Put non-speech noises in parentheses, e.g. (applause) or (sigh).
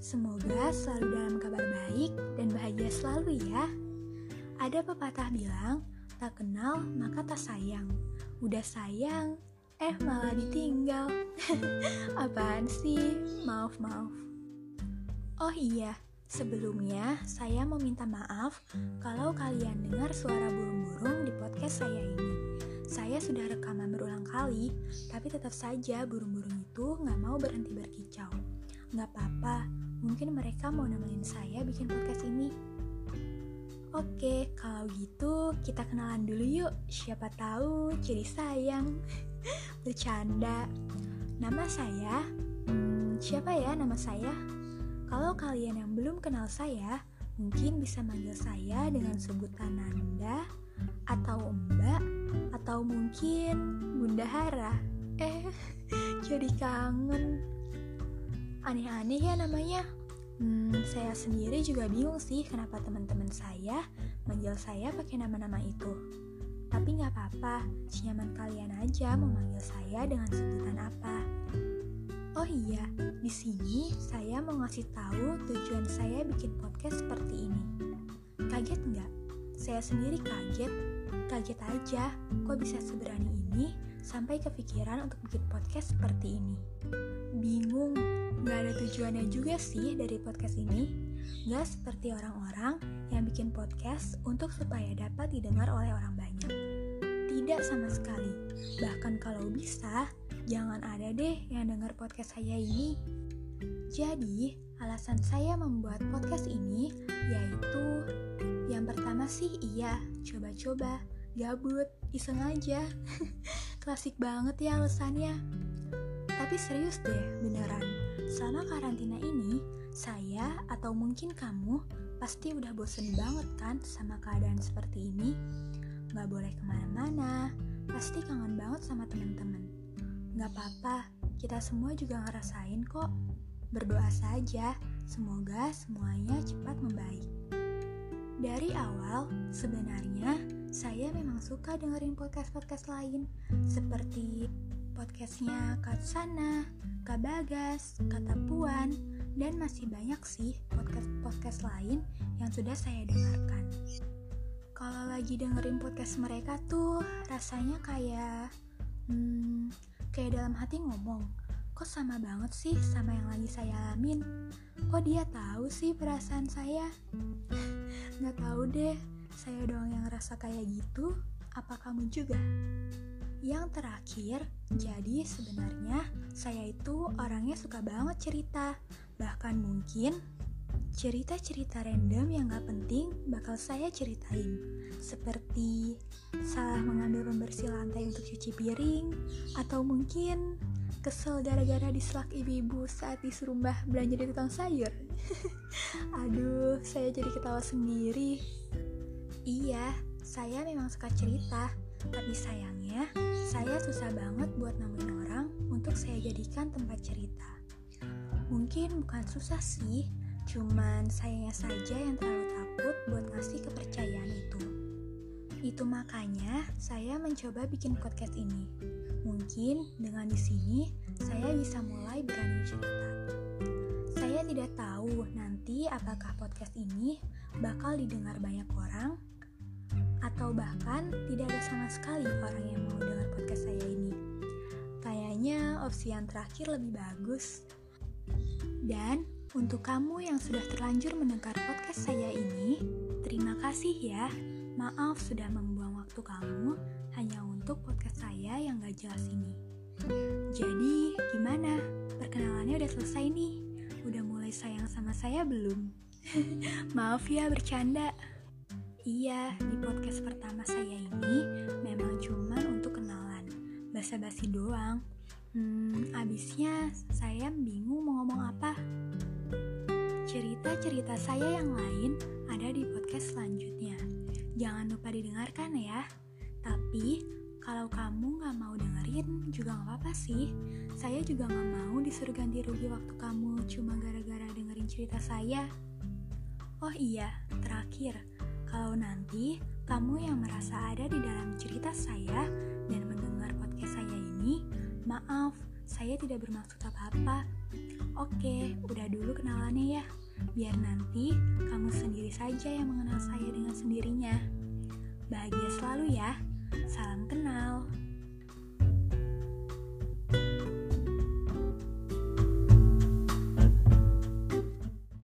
Semoga selalu dalam kabar baik dan bahagia selalu ya. Ada pepatah bilang, tak kenal maka tak sayang. Udah sayang, eh malah ditinggal. (laughs) Apaan sih? Maaf, maaf. Oh iya, sebelumnya saya mau minta maaf kalau kalian dengar suara burung-burung di podcast saya ini. Saya sudah rekaman berulang kali, tapi tetap saja burung-burung itu nggak mau berhenti berkicau. Nggak apa-apa, mungkin mereka mau nemenin saya bikin podcast ini. Oke, kalau gitu kita kenalan dulu yuk. Siapa tahu jadi sayang. (laughs) Bercanda. Nama saya, hmm, siapa ya nama saya? Kalau kalian yang belum kenal saya, mungkin bisa manggil saya dengan sebutan Nanda, atau Mbak, atau mungkin Bunda Hara. Eh, (laughs) jadi kangen. Aneh-aneh ya namanya. Hmm, saya sendiri juga bingung sih kenapa teman-teman saya manggil saya pakai nama-nama itu. Tapi nggak apa-apa, senyaman kalian aja mau manggil saya dengan sebutan apa. Oh iya, di sini saya mau ngasih tahu tujuan saya bikin podcast seperti ini. Kaget nggak? Saya sendiri kaget, kaget aja kok bisa seberani ini sampai kepikiran untuk bikin podcast seperti ini. Bingung, nggak ada tujuannya juga sih dari podcast ini. Nggak seperti orang-orang yang bikin podcast untuk supaya dapat didengar oleh orang banyak. Tidak sama sekali. Bahkan kalau bisa, jangan ada deh yang dengar podcast saya ini. Jadi, alasan saya membuat podcast ini yaitu yang pertama sih iya, coba-coba, gabut, iseng aja. (laughs) Klasik banget ya alasannya. Tapi serius deh, beneran. Selama karantina ini, saya atau mungkin kamu pasti udah bosen banget kan sama keadaan seperti ini. Gak boleh ke mana-mana, pasti kangen banget sama teman-teman. Gak apa-apa, kita semua juga ngerasain kok. Berdoa saja, semoga semuanya cepat membaik. Dari awal, sebenarnya saya memang suka dengerin podcast-podcast lain, seperti podcastnya Kak Sana, Kak Bagas, Kata Puan, dan masih banyak sih podcast-podcast lain yang sudah saya dengarkan. Kalau lagi dengerin podcast mereka tuh rasanya kayak, hmm, kayak dalam hati ngomong, kok sama banget sih sama yang lagi saya alamin? Kok dia tahu sih perasaan saya? (laughs) Nggak tahu deh, saya doang yang ngerasa kayak gitu, apa kamu juga? Yang terakhir, jadi sebenarnya saya itu orangnya suka banget cerita, bahkan mungkin cerita-cerita random yang gak penting bakal saya ceritain, seperti salah mengambil pembersih lantai untuk cuci piring, atau mungkin kesel gara-gara diselak ibu-ibu saat disuruh mbah belanja di tukang sayur. (laughs) Aduh, saya jadi ketawa sendiri. Iya, saya memang suka cerita, tapi sayangnya, saya susah banget buat nemuin orang untuk saya jadikan tempat cerita. Mungkin bukan susah sih, cuman sayangnya saja yang terlalu takut buat ngasih kepercayaan itu. Itu makanya saya mencoba bikin podcast ini. Mungkin dengan di sini saya bisa mulai berani cerita. Tidak tahu nanti apakah podcast ini bakal didengar banyak orang atau bahkan tidak ada sama sekali orang yang mau dengar podcast saya ini. Kayaknya opsi yang terakhir lebih bagus. Dan untuk kamu yang sudah terlanjur mendengar podcast saya ini, terima kasih ya. Maaf sudah membuang waktu kamu hanya untuk podcast saya yang gak jelas ini. Jadi, gimana? Perkenalannya udah selesai nih? Udah mulai sayang sama saya belum? (laughs) Maaf ya bercanda. Iya, di podcast pertama saya ini memang cuma untuk kenalan, basa-basi doang. Hmm, abisnya saya bingung mau ngomong apa. Cerita-cerita saya yang lain ada di podcast selanjutnya. Jangan lupa didengarkan ya. Tapi, kalau kamu gak mau dengerin juga gak apa-apa sih. Saya juga gak mau disuruh ganti rugi waktu kamu cuma gara-gara dengerin cerita saya. Oh iya, terakhir, kalau nanti kamu yang merasa ada di dalam cerita saya dan mendengar podcast saya ini, maaf, saya tidak bermaksud apa-apa. Oke, udah dulu kenalannya ya. biar nanti kamu sendiri saja yang mengenal saya dengan sendirinya. Bahagia selalu ya.